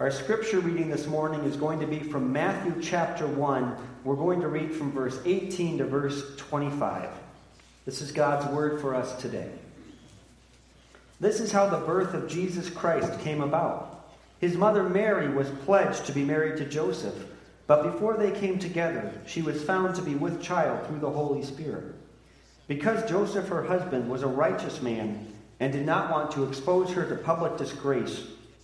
Our scripture reading this morning is going to be from Matthew chapter 1. We're going to read from verse 18 to verse 25. This is God's word for us today. This is how the birth of Jesus Christ came about. His mother Mary was pledged to be married to Joseph, but before they came together, she was found to be with child through the Holy Spirit. Because Joseph, her husband, was a righteous man and did not want to expose her to public disgrace,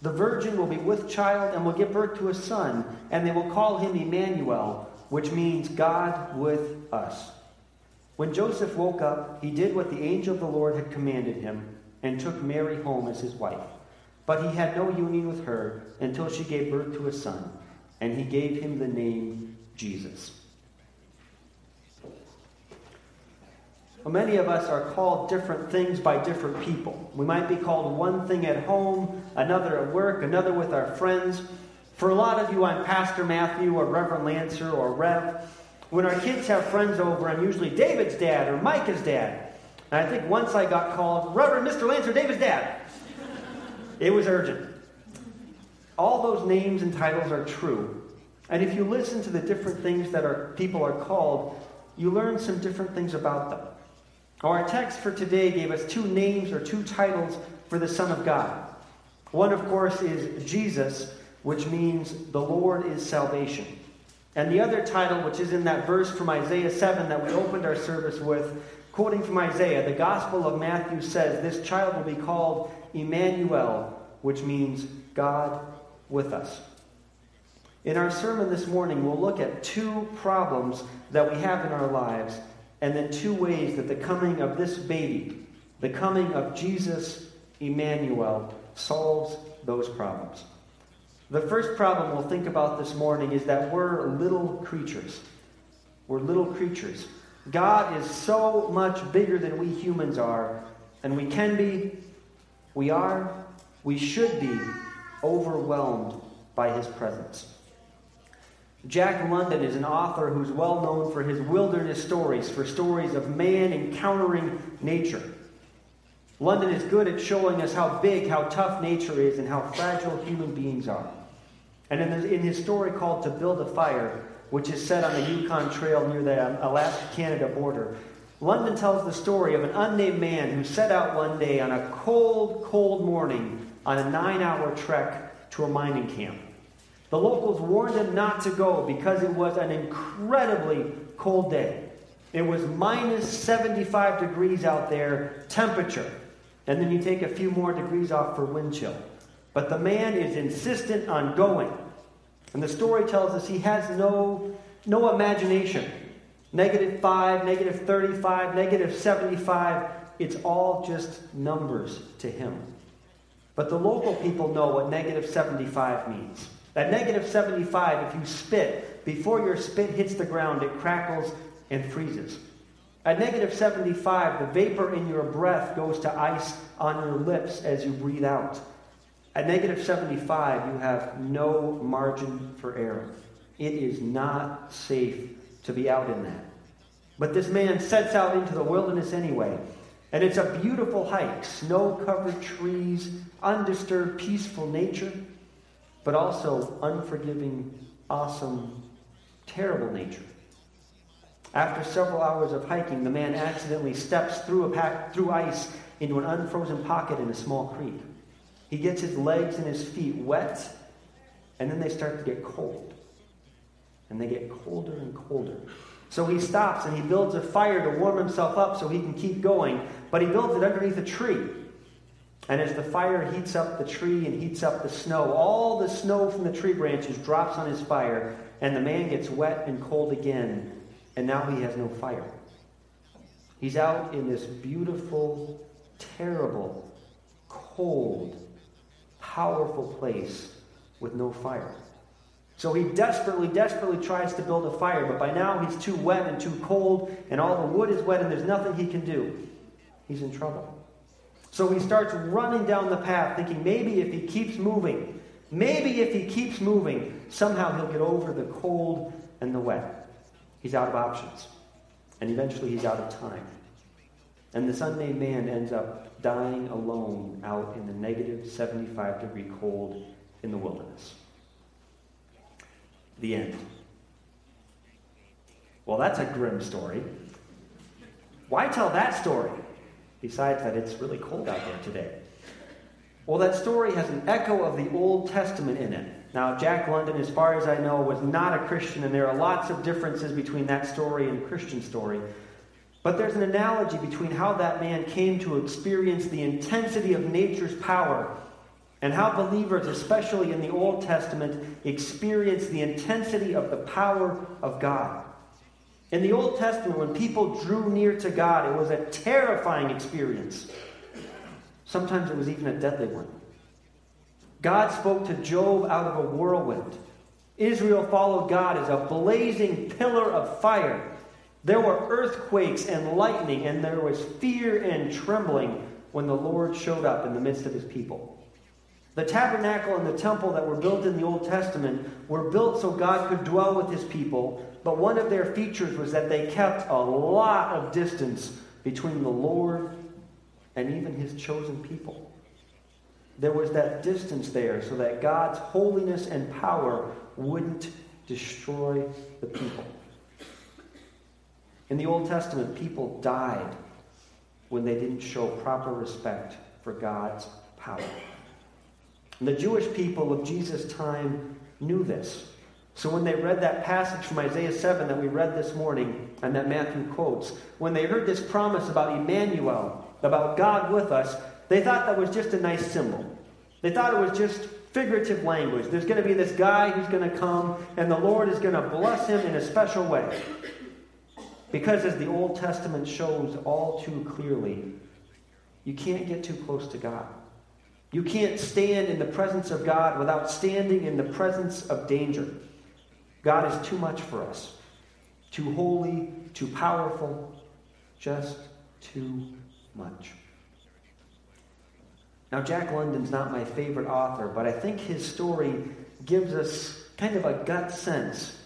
The virgin will be with child and will give birth to a son, and they will call him Emmanuel, which means God with us. When Joseph woke up, he did what the angel of the Lord had commanded him and took Mary home as his wife. But he had no union with her until she gave birth to a son, and he gave him the name Jesus. Well, many of us are called different things by different people. We might be called one thing at home, another at work, another with our friends. For a lot of you, I'm Pastor Matthew or Reverend Lancer or Rev. When our kids have friends over, I'm usually David's dad or Micah's dad. And I think once I got called Reverend Mr. Lancer, David's dad. It was urgent. All those names and titles are true. And if you listen to the different things that our people are called, you learn some different things about them. Our text for today gave us two names or two titles for the Son of God. One, of course, is Jesus, which means the Lord is salvation. And the other title, which is in that verse from Isaiah 7 that we opened our service with, quoting from Isaiah, the Gospel of Matthew says, This child will be called Emmanuel, which means God with us. In our sermon this morning, we'll look at two problems that we have in our lives, and then two ways that the coming of this baby, the coming of Jesus Emmanuel, solves those problems. The first problem we'll think about this morning is that we're little creatures. We're little creatures. God is so much bigger than we humans are, and we can be, we are, we should be overwhelmed by his presence. Jack London is an author who's well known for his wilderness stories, for stories of man encountering nature. London is good at showing us how big, how tough nature is, and how fragile human beings are. And in, his story called To Build a Fire, which is set on the Yukon Trail near the um, Alaska Canada border, London tells the story of an unnamed man who set out one day on a cold, cold morning on a nine hour trek to a mining camp. The locals warned him not to go because it was an incredibly cold day. It was minus 75 degrees out there, temperature. And then you take a few more degrees off for wind chill. But the man is insistent on going. And the story tells us he has no, no imagination. Negative 5, negative 35, negative 75, it's all just numbers to him. But the local people know what negative 75 means. At negative 75, if you spit, before your spit hits the ground, it crackles and freezes. At negative 75, the vapor in your breath goes to ice on your lips as you breathe out. At negative 75, you have no margin for error. It is not safe to be out in that. But this man sets out into the wilderness anyway. And it's a beautiful hike snow covered trees, undisturbed, peaceful nature, but also unforgiving, awesome, terrible nature. After several hours of hiking, the man accidentally steps through, a pack, through ice into an unfrozen pocket in a small creek. He gets his legs and his feet wet, and then they start to get cold. And they get colder and colder. So he stops and he builds a fire to warm himself up so he can keep going, but he builds it underneath a tree. And as the fire heats up the tree and heats up the snow, all the snow from the tree branches drops on his fire, and the man gets wet and cold again, and now he has no fire. He's out in this beautiful, terrible, cold, powerful place with no fire. So he desperately, desperately tries to build a fire, but by now he's too wet and too cold, and all the wood is wet, and there's nothing he can do. He's in trouble. So he starts running down the path, thinking maybe if he keeps moving, maybe if he keeps moving, somehow he'll get over the cold and the wet. He's out of options. And eventually he's out of time. And this unnamed man ends up dying alone out in the negative 75 degree cold in the wilderness. The end. Well, that's a grim story. Why tell that story? Besides that, it's really cold out there today. Well, that story has an echo of the Old Testament in it. Now, Jack London, as far as I know, was not a Christian, and there are lots of differences between that story and Christian story. But there's an analogy between how that man came to experience the intensity of nature's power and how believers, especially in the Old Testament, experience the intensity of the power of God. In the Old Testament, when people drew near to God, it was a terrifying experience. Sometimes it was even a deadly one. God spoke to Job out of a whirlwind. Israel followed God as a blazing pillar of fire. There were earthquakes and lightning, and there was fear and trembling when the Lord showed up in the midst of his people. The tabernacle and the temple that were built in the Old Testament were built so God could dwell with his people, but one of their features was that they kept a lot of distance between the Lord and even his chosen people. There was that distance there so that God's holiness and power wouldn't destroy the people. In the Old Testament, people died when they didn't show proper respect for God's power. The Jewish people of Jesus' time knew this. So when they read that passage from Isaiah 7 that we read this morning and that Matthew quotes, when they heard this promise about Emmanuel, about God with us, they thought that was just a nice symbol. They thought it was just figurative language. There's going to be this guy who's going to come, and the Lord is going to bless him in a special way. Because as the Old Testament shows all too clearly, you can't get too close to God. You can't stand in the presence of God without standing in the presence of danger. God is too much for us. Too holy, too powerful, just too much. Now, Jack London's not my favorite author, but I think his story gives us kind of a gut sense,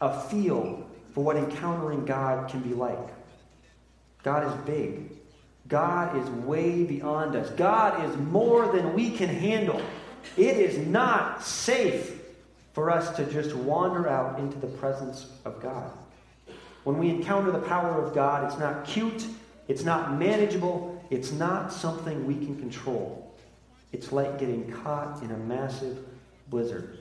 a feel for what encountering God can be like. God is big. God is way beyond us. God is more than we can handle. It is not safe for us to just wander out into the presence of God. When we encounter the power of God, it's not cute, it's not manageable, it's not something we can control. It's like getting caught in a massive blizzard.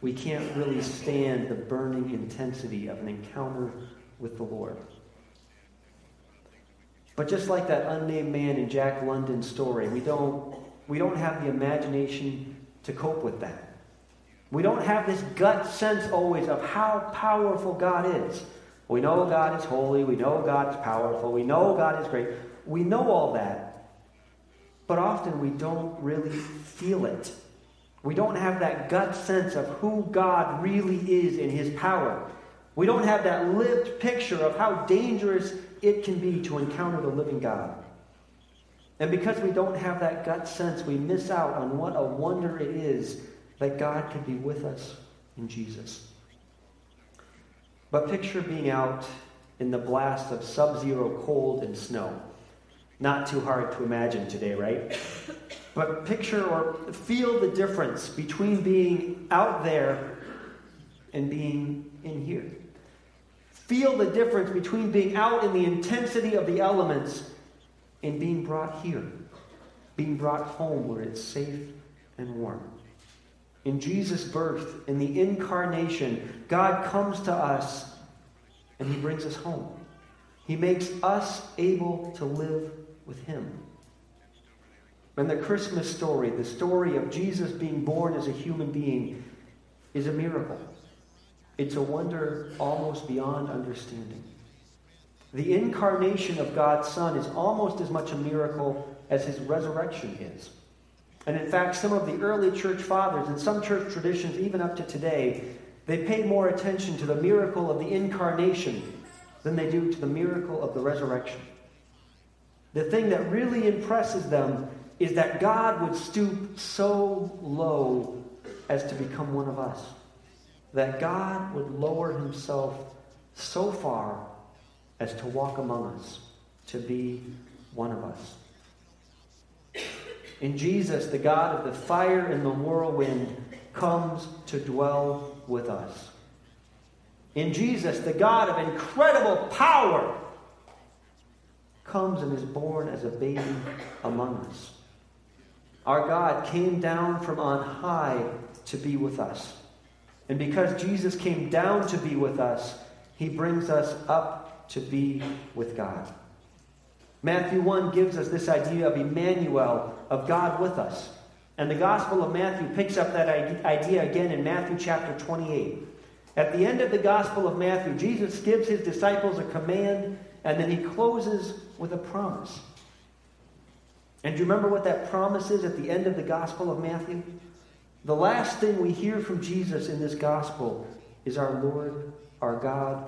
We can't really stand the burning intensity of an encounter with the Lord. But just like that unnamed man in Jack London's story, we don't, we don't have the imagination to cope with that. We don't have this gut sense always of how powerful God is. We know God is holy. We know God is powerful. We know God is great. We know all that. But often we don't really feel it. We don't have that gut sense of who God really is in his power. We don't have that lived picture of how dangerous it can be to encounter the living God. And because we don't have that gut sense, we miss out on what a wonder it is that God could be with us in Jesus. But picture being out in the blast of sub zero cold and snow. Not too hard to imagine today, right? But picture or feel the difference between being out there and being in here. Feel the difference between being out in the intensity of the elements and being brought here, being brought home where it's safe and warm. In Jesus' birth, in the incarnation, God comes to us and he brings us home. He makes us able to live with him. And the Christmas story, the story of Jesus being born as a human being, is a miracle. It's a wonder almost beyond understanding. The incarnation of God's Son is almost as much a miracle as his resurrection is. And in fact, some of the early church fathers and some church traditions, even up to today, they pay more attention to the miracle of the incarnation than they do to the miracle of the resurrection. The thing that really impresses them is that God would stoop so low as to become one of us. That God would lower himself so far as to walk among us, to be one of us. In Jesus, the God of the fire and the whirlwind comes to dwell with us. In Jesus, the God of incredible power comes and is born as a baby among us. Our God came down from on high to be with us. And because Jesus came down to be with us, he brings us up to be with God. Matthew 1 gives us this idea of Emmanuel, of God with us. And the Gospel of Matthew picks up that idea again in Matthew chapter 28. At the end of the Gospel of Matthew, Jesus gives his disciples a command and then he closes with a promise. And do you remember what that promise is at the end of the Gospel of Matthew? The last thing we hear from Jesus in this Gospel is our Lord, our God,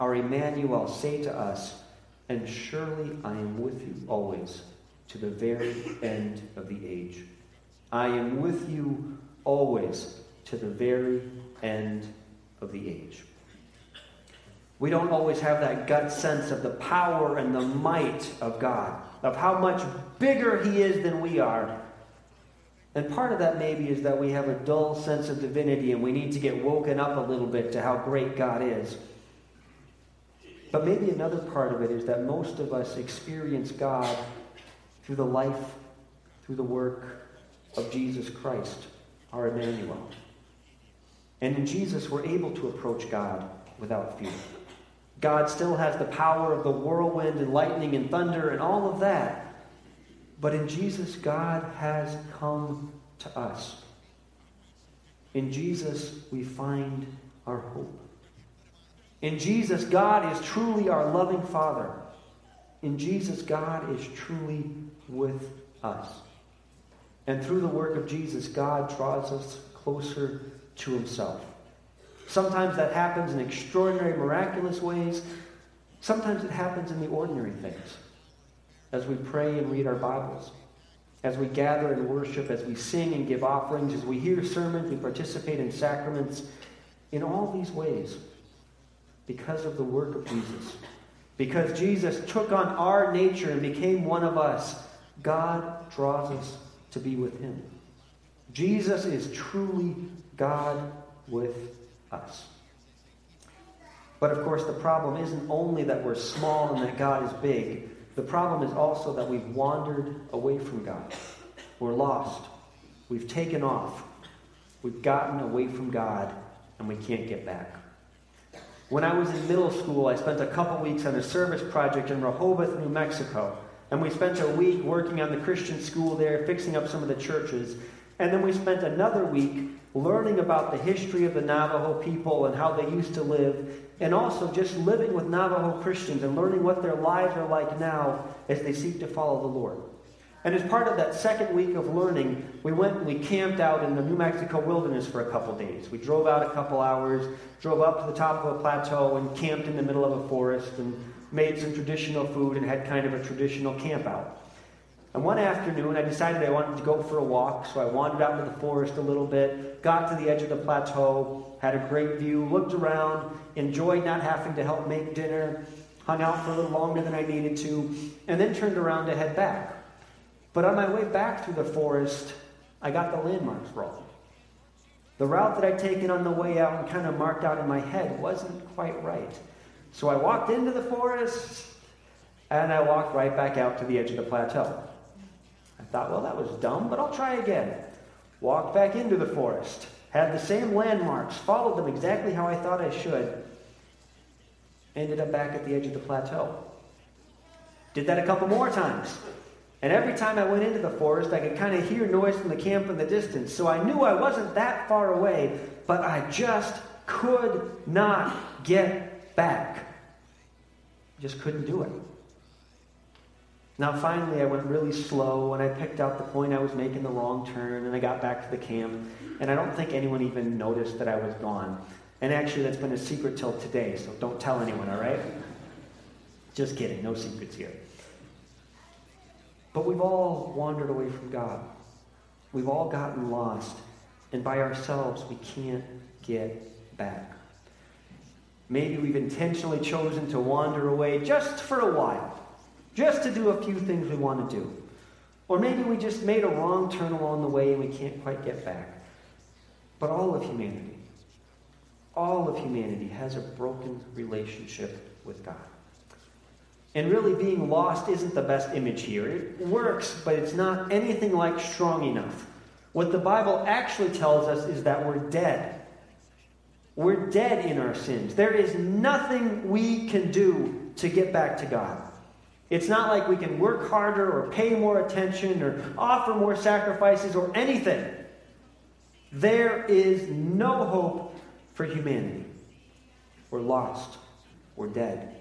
our Emmanuel say to us, And surely I am with you always to the very end of the age. I am with you always to the very end of the age. We don't always have that gut sense of the power and the might of God, of how much bigger He is than we are. And part of that maybe is that we have a dull sense of divinity and we need to get woken up a little bit to how great God is. But maybe another part of it is that most of us experience God through the life, through the work of Jesus Christ, our Emmanuel. And in Jesus, we're able to approach God without fear. God still has the power of the whirlwind and lightning and thunder and all of that. But in Jesus, God has come to us. In Jesus, we find our hope. In Jesus, God is truly our loving Father. In Jesus, God is truly with us. And through the work of Jesus, God draws us closer to himself. Sometimes that happens in extraordinary, miraculous ways. Sometimes it happens in the ordinary things. As we pray and read our Bibles, as we gather and worship, as we sing and give offerings, as we hear sermons, we participate in sacraments, in all these ways, because of the work of Jesus. Because Jesus took on our nature and became one of us, God draws us to be with him. Jesus is truly God with us. But of course, the problem isn't only that we're small and that God is big. The problem is also that we've wandered away from God. We're lost. We've taken off. We've gotten away from God, and we can't get back. When I was in middle school, I spent a couple weeks on a service project in Rehoboth, New Mexico. And we spent a week working on the Christian school there, fixing up some of the churches. And then we spent another week learning about the history of the Navajo people and how they used to live, and also just living with Navajo Christians and learning what their lives are like now as they seek to follow the Lord. And as part of that second week of learning, we went and we camped out in the New Mexico wilderness for a couple days. We drove out a couple hours, drove up to the top of a plateau, and camped in the middle of a forest and made some traditional food and had kind of a traditional camp out. And one afternoon, I decided I wanted to go for a walk, so I wandered out into the forest a little bit, got to the edge of the plateau, had a great view, looked around, enjoyed not having to help make dinner, hung out for a little longer than I needed to, and then turned around to head back. But on my way back through the forest, I got the landmarks wrong. The route that I'd taken on the way out and kind of marked out in my head wasn't quite right. So I walked into the forest, and I walked right back out to the edge of the plateau. I thought, well, that was dumb, but I'll try again. Walked back into the forest, had the same landmarks, followed them exactly how I thought I should. Ended up back at the edge of the plateau. Did that a couple more times. And every time I went into the forest, I could kind of hear noise from the camp in the distance. So I knew I wasn't that far away, but I just could not get back. Just couldn't do it. Now, finally, I went really slow and I picked out the point I was making the wrong turn and I got back to the camp. And I don't think anyone even noticed that I was gone. And actually, that's been a secret till today, so don't tell anyone, all right? Just kidding, no secrets here. But we've all wandered away from God. We've all gotten lost. And by ourselves, we can't get back. Maybe we've intentionally chosen to wander away just for a while, just to do a few things we want to do. Or maybe we just made a wrong turn along the way and we can't quite get back. But all of humanity, all of humanity has a broken relationship with God. And really, being lost isn't the best image here. It works, but it's not anything like strong enough. What the Bible actually tells us is that we're dead. We're dead in our sins. There is nothing we can do to get back to God. It's not like we can work harder or pay more attention or offer more sacrifices or anything. There is no hope for humanity. We're lost. We're dead.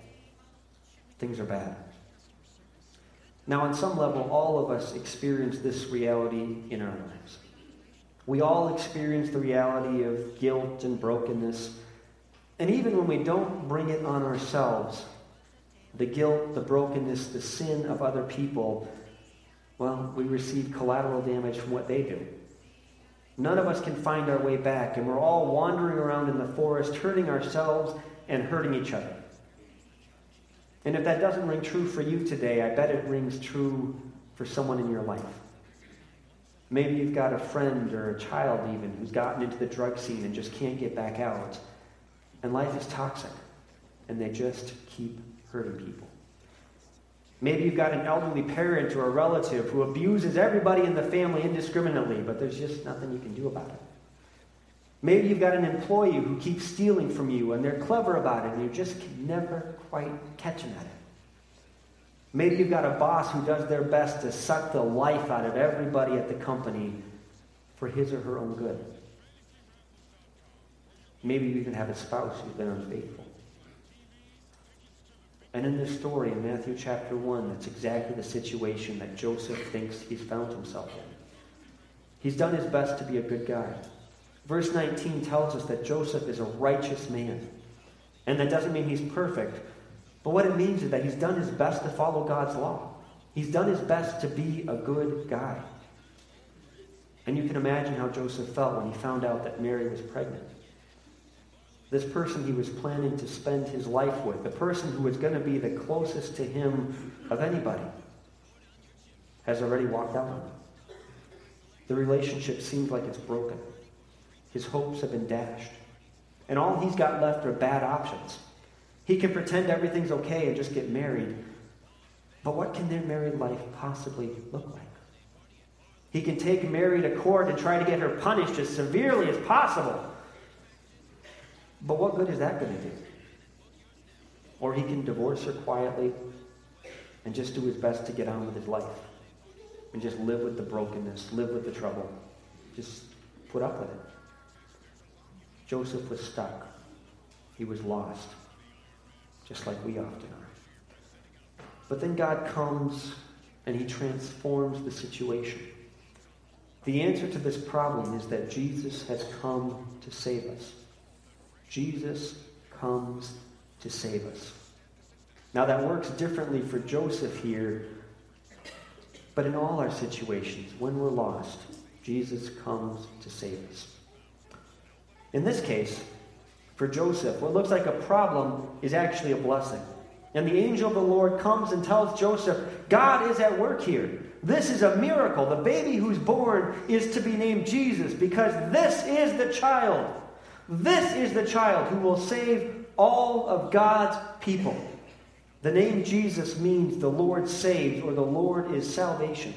Things are bad. Now, on some level, all of us experience this reality in our lives. We all experience the reality of guilt and brokenness. And even when we don't bring it on ourselves, the guilt, the brokenness, the sin of other people, well, we receive collateral damage from what they do. None of us can find our way back, and we're all wandering around in the forest, hurting ourselves and hurting each other. And if that doesn't ring true for you today, I bet it rings true for someone in your life. Maybe you've got a friend or a child even who's gotten into the drug scene and just can't get back out. And life is toxic, and they just keep hurting people. Maybe you've got an elderly parent or a relative who abuses everybody in the family indiscriminately, but there's just nothing you can do about it. Maybe you've got an employee who keeps stealing from you and they're clever about it and you just can never quite catch them at it. Maybe you've got a boss who does their best to suck the life out of everybody at the company for his or her own good. Maybe you even have a spouse who's been unfaithful. And in this story in Matthew chapter 1, that's exactly the situation that Joseph thinks he's found himself in. He's done his best to be a good guy. Verse 19 tells us that Joseph is a righteous man. And that doesn't mean he's perfect. But what it means is that he's done his best to follow God's law. He's done his best to be a good guy. And you can imagine how Joseph felt when he found out that Mary was pregnant. This person he was planning to spend his life with, the person who was going to be the closest to him of anybody, has already walked out. on him. The relationship seems like it's broken. His hopes have been dashed. And all he's got left are bad options. He can pretend everything's okay and just get married. But what can their married life possibly look like? He can take Mary to court and try to get her punished as severely as possible. But what good is that going to do? Or he can divorce her quietly and just do his best to get on with his life and just live with the brokenness, live with the trouble, just put up with it. Joseph was stuck. He was lost, just like we often are. But then God comes and he transforms the situation. The answer to this problem is that Jesus has come to save us. Jesus comes to save us. Now, that works differently for Joseph here, but in all our situations, when we're lost, Jesus comes to save us. In this case, for Joseph, what looks like a problem is actually a blessing. And the angel of the Lord comes and tells Joseph, God is at work here. This is a miracle. The baby who's born is to be named Jesus because this is the child. This is the child who will save all of God's people. The name Jesus means the Lord saves or the Lord is salvation.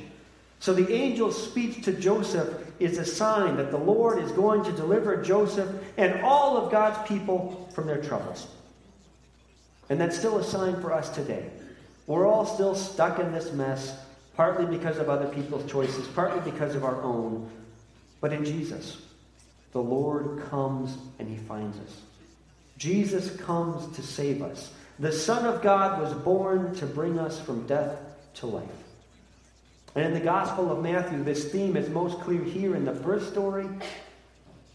So the angel's speech to Joseph is a sign that the Lord is going to deliver Joseph and all of God's people from their troubles. And that's still a sign for us today. We're all still stuck in this mess, partly because of other people's choices, partly because of our own. But in Jesus, the Lord comes and he finds us. Jesus comes to save us. The Son of God was born to bring us from death to life. And in the Gospel of Matthew, this theme is most clear here in the birth story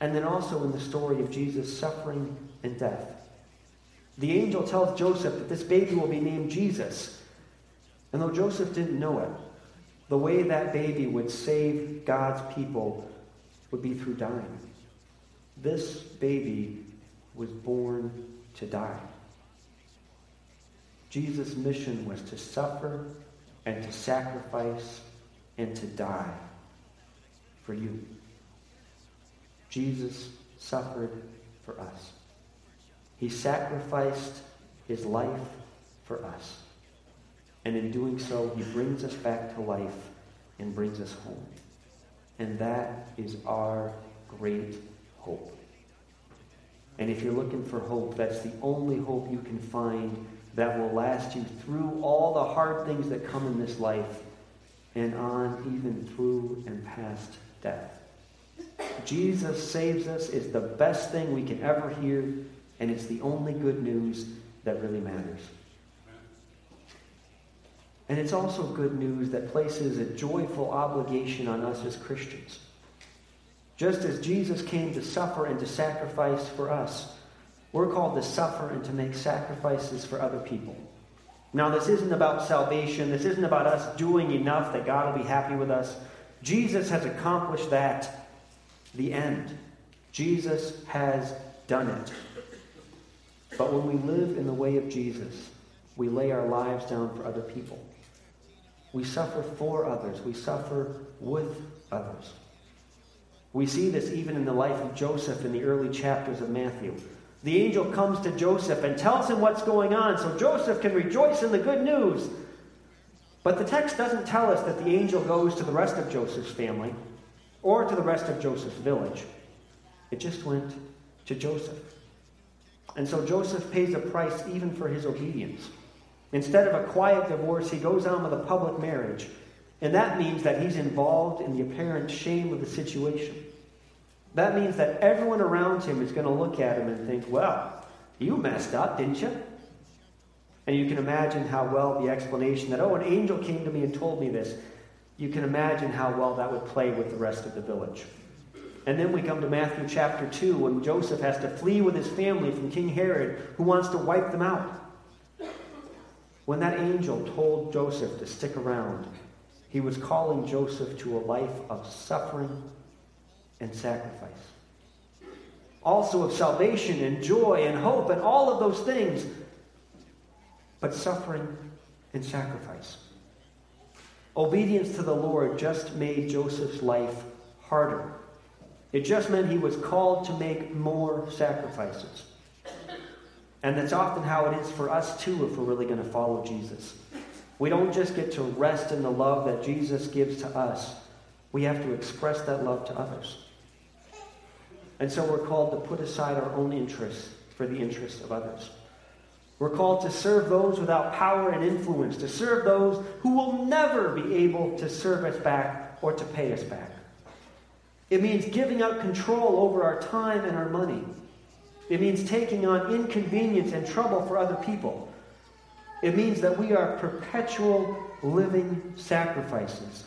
and then also in the story of Jesus' suffering and death. The angel tells Joseph that this baby will be named Jesus. And though Joseph didn't know it, the way that baby would save God's people would be through dying. This baby was born to die. Jesus' mission was to suffer and to sacrifice and to die for you. Jesus suffered for us. He sacrificed his life for us. And in doing so, he brings us back to life and brings us home. And that is our great hope. And if you're looking for hope, that's the only hope you can find that will last you through all the hard things that come in this life and on even through and past death. Jesus saves us is the best thing we can ever hear, and it's the only good news that really matters. And it's also good news that places a joyful obligation on us as Christians. Just as Jesus came to suffer and to sacrifice for us, we're called to suffer and to make sacrifices for other people. Now, this isn't about salvation. This isn't about us doing enough that God will be happy with us. Jesus has accomplished that. The end. Jesus has done it. But when we live in the way of Jesus, we lay our lives down for other people. We suffer for others. We suffer with others. We see this even in the life of Joseph in the early chapters of Matthew. The angel comes to Joseph and tells him what's going on so Joseph can rejoice in the good news. But the text doesn't tell us that the angel goes to the rest of Joseph's family or to the rest of Joseph's village. It just went to Joseph. And so Joseph pays a price even for his obedience. Instead of a quiet divorce, he goes on with a public marriage. And that means that he's involved in the apparent shame of the situation. That means that everyone around him is going to look at him and think, well, you messed up, didn't you? And you can imagine how well the explanation that, oh, an angel came to me and told me this, you can imagine how well that would play with the rest of the village. And then we come to Matthew chapter 2 when Joseph has to flee with his family from King Herod, who wants to wipe them out. When that angel told Joseph to stick around, he was calling Joseph to a life of suffering and sacrifice. Also of salvation and joy and hope and all of those things, but suffering and sacrifice. Obedience to the Lord just made Joseph's life harder. It just meant he was called to make more sacrifices. And that's often how it is for us too if we're really going to follow Jesus. We don't just get to rest in the love that Jesus gives to us, we have to express that love to others. And so we're called to put aside our own interests for the interests of others. We're called to serve those without power and influence, to serve those who will never be able to serve us back or to pay us back. It means giving up control over our time and our money. It means taking on inconvenience and trouble for other people. It means that we are perpetual living sacrifices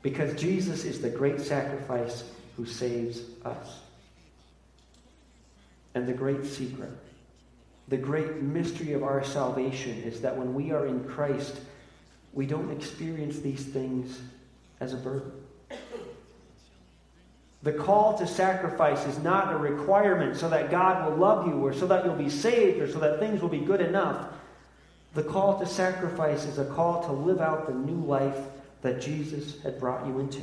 because Jesus is the great sacrifice who saves us. And the great secret, the great mystery of our salvation is that when we are in Christ, we don't experience these things as a burden. The call to sacrifice is not a requirement so that God will love you or so that you'll be saved or so that things will be good enough. The call to sacrifice is a call to live out the new life that Jesus had brought you into.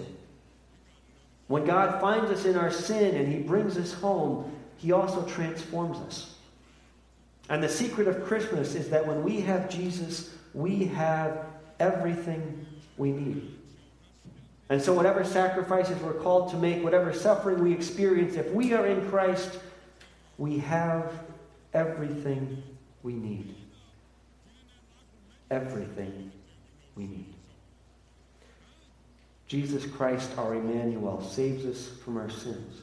When God finds us in our sin and He brings us home, He also transforms us. And the secret of Christmas is that when we have Jesus, we have everything we need. And so, whatever sacrifices we're called to make, whatever suffering we experience, if we are in Christ, we have everything we need. Everything we need. Jesus Christ, our Emmanuel, saves us from our sins.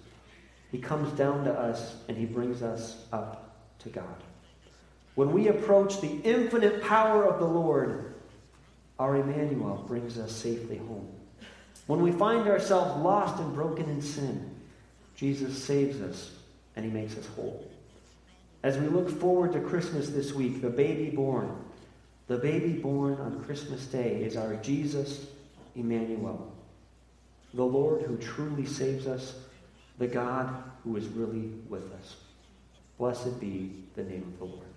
He comes down to us and he brings us up to God. When we approach the infinite power of the Lord, our Emmanuel brings us safely home. When we find ourselves lost and broken in sin, Jesus saves us and he makes us whole. As we look forward to Christmas this week, the baby born, the baby born on Christmas Day is our Jesus Emmanuel, the Lord who truly saves us, the God who is really with us. Blessed be the name of the Lord.